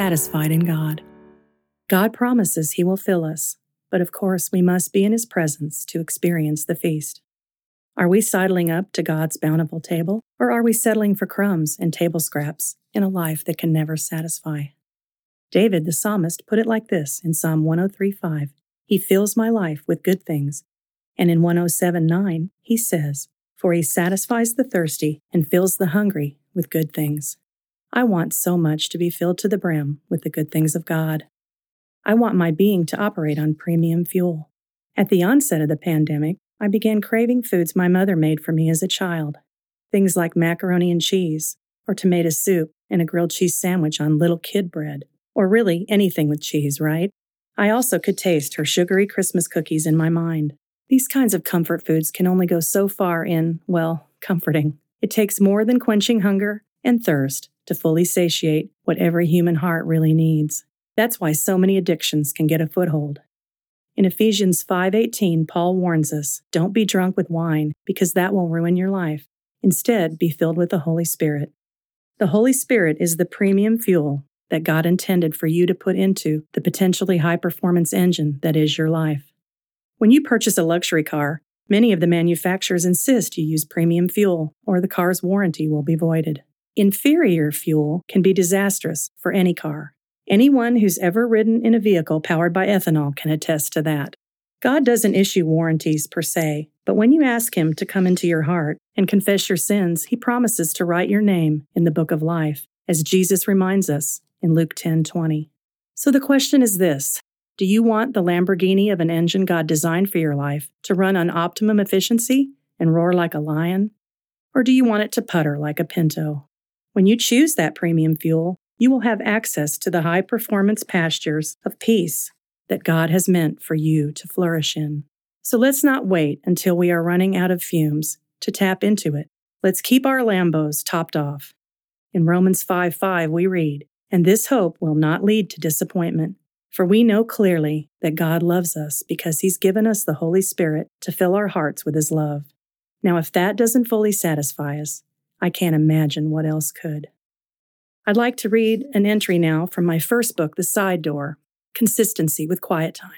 satisfied in God. God promises He will fill us, but of course we must be in His presence to experience the feast. Are we sidling up to God's bountiful table, or are we settling for crumbs and table scraps in a life that can never satisfy? David the psalmist put it like this in Psalm 103:5 He fills my life with good things. And in 107:9, he says, For he satisfies the thirsty and fills the hungry with good things. I want so much to be filled to the brim with the good things of God. I want my being to operate on premium fuel. At the onset of the pandemic, I began craving foods my mother made for me as a child. Things like macaroni and cheese, or tomato soup and a grilled cheese sandwich on little kid bread, or really anything with cheese, right? I also could taste her sugary Christmas cookies in my mind. These kinds of comfort foods can only go so far in, well, comforting. It takes more than quenching hunger and thirst to fully satiate what every human heart really needs. That's why so many addictions can get a foothold. In Ephesians 5:18, Paul warns us, "Don't be drunk with wine, because that will ruin your life. Instead, be filled with the Holy Spirit." The Holy Spirit is the premium fuel that God intended for you to put into the potentially high performance engine that is your life. When you purchase a luxury car, many of the manufacturers insist you use premium fuel or the car's warranty will be voided. Inferior fuel can be disastrous for any car. Anyone who's ever ridden in a vehicle powered by ethanol can attest to that. God doesn't issue warranties per se, but when you ask Him to come into your heart and confess your sins, He promises to write your name in the book of life, as Jesus reminds us in Luke 10:20. So the question is this: Do you want the Lamborghini of an engine God designed for your life to run on optimum efficiency and roar like a lion? Or do you want it to putter like a Pinto? When you choose that premium fuel, you will have access to the high performance pastures of peace that God has meant for you to flourish in. So let's not wait until we are running out of fumes to tap into it. Let's keep our Lambos topped off. In Romans 5 5, we read, And this hope will not lead to disappointment, for we know clearly that God loves us because He's given us the Holy Spirit to fill our hearts with His love. Now, if that doesn't fully satisfy us, I can't imagine what else could. I'd like to read an entry now from my first book, The Side Door Consistency with Quiet Time.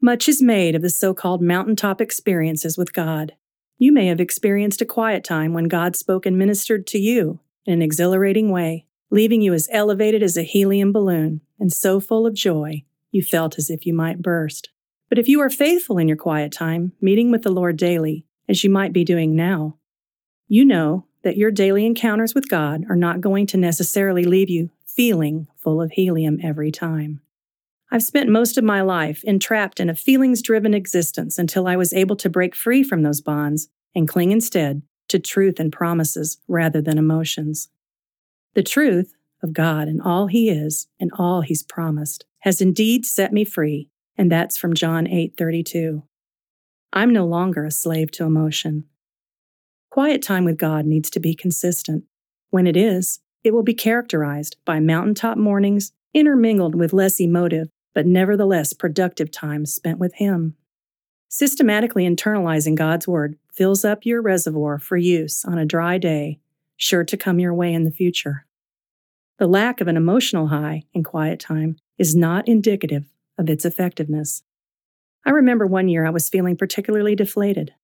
Much is made of the so called mountaintop experiences with God. You may have experienced a quiet time when God spoke and ministered to you in an exhilarating way, leaving you as elevated as a helium balloon and so full of joy you felt as if you might burst. But if you are faithful in your quiet time, meeting with the Lord daily, as you might be doing now, you know that your daily encounters with God are not going to necessarily leave you feeling full of helium every time. I've spent most of my life entrapped in a feelings driven existence until I was able to break free from those bonds and cling instead to truth and promises rather than emotions. The truth of God and all He is and all He's promised has indeed set me free, and that's from John 8:32. I'm no longer a slave to emotion. Quiet time with God needs to be consistent. When it is, it will be characterized by mountaintop mornings intermingled with less emotive, but nevertheless productive times spent with Him. Systematically internalizing God's Word fills up your reservoir for use on a dry day, sure to come your way in the future. The lack of an emotional high in quiet time is not indicative of its effectiveness. I remember one year I was feeling particularly deflated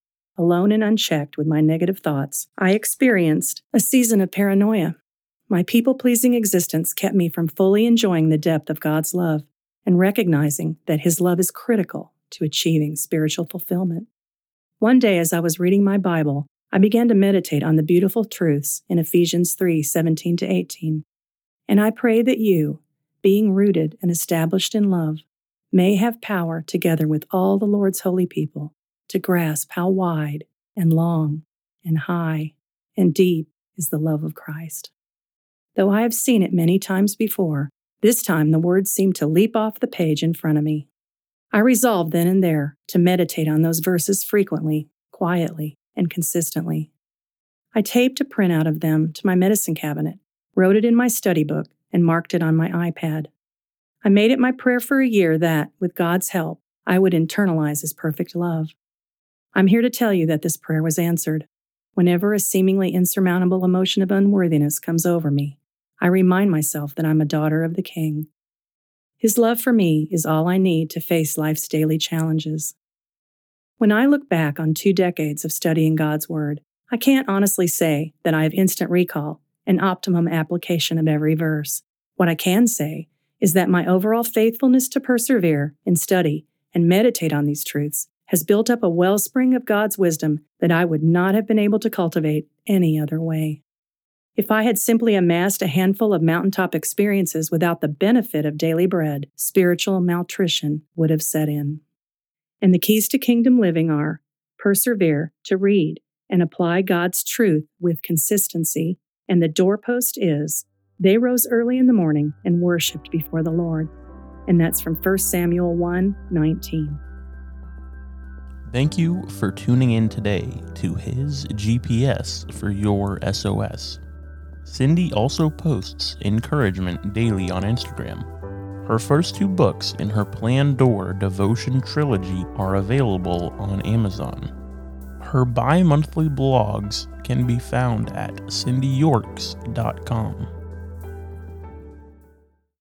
alone and unchecked with my negative thoughts, I experienced a season of paranoia. My people pleasing existence kept me from fully enjoying the depth of God's love and recognizing that His love is critical to achieving spiritual fulfillment. One day, as I was reading my Bible, I began to meditate on the beautiful truths in Ephesians 3 17 to 18. And I pray that you, being rooted and established in love, may have power together with all the Lord's holy people to grasp how wide and long and high and deep is the love of Christ. Though I have seen it many times before, this time the words seemed to leap off the page in front of me. I resolved then and there to meditate on those verses frequently, quietly, and consistently. I taped a printout of them to my medicine cabinet, wrote it in my study book, and marked it on my iPad. I made it my prayer for a year that, with God's help, I would internalize His perfect love. I'm here to tell you that this prayer was answered. Whenever a seemingly insurmountable emotion of unworthiness comes over me, I remind myself that I'm a daughter of the King. His love for me is all I need to face life's daily challenges. When I look back on two decades of studying God's Word, I can't honestly say that I have instant recall and optimum application of every verse. What I can say is that my overall faithfulness to persevere in study and meditate on these truths has built up a wellspring of God's wisdom that I would not have been able to cultivate any other way. If I had simply amassed a handful of mountaintop experiences without the benefit of daily bread, spiritual malnutrition would have set in. And the keys to kingdom living are persevere to read and apply God's truth with consistency. And the doorpost is they rose early in the morning and worshiped before the Lord. And that's from 1 Samuel 1 19. Thank you for tuning in today to his GPS for your SOS. Cindy also posts encouragement daily on Instagram. Her first two books in her Plan Door devotion trilogy are available on Amazon. Her bi monthly blogs can be found at cindyyorks.com.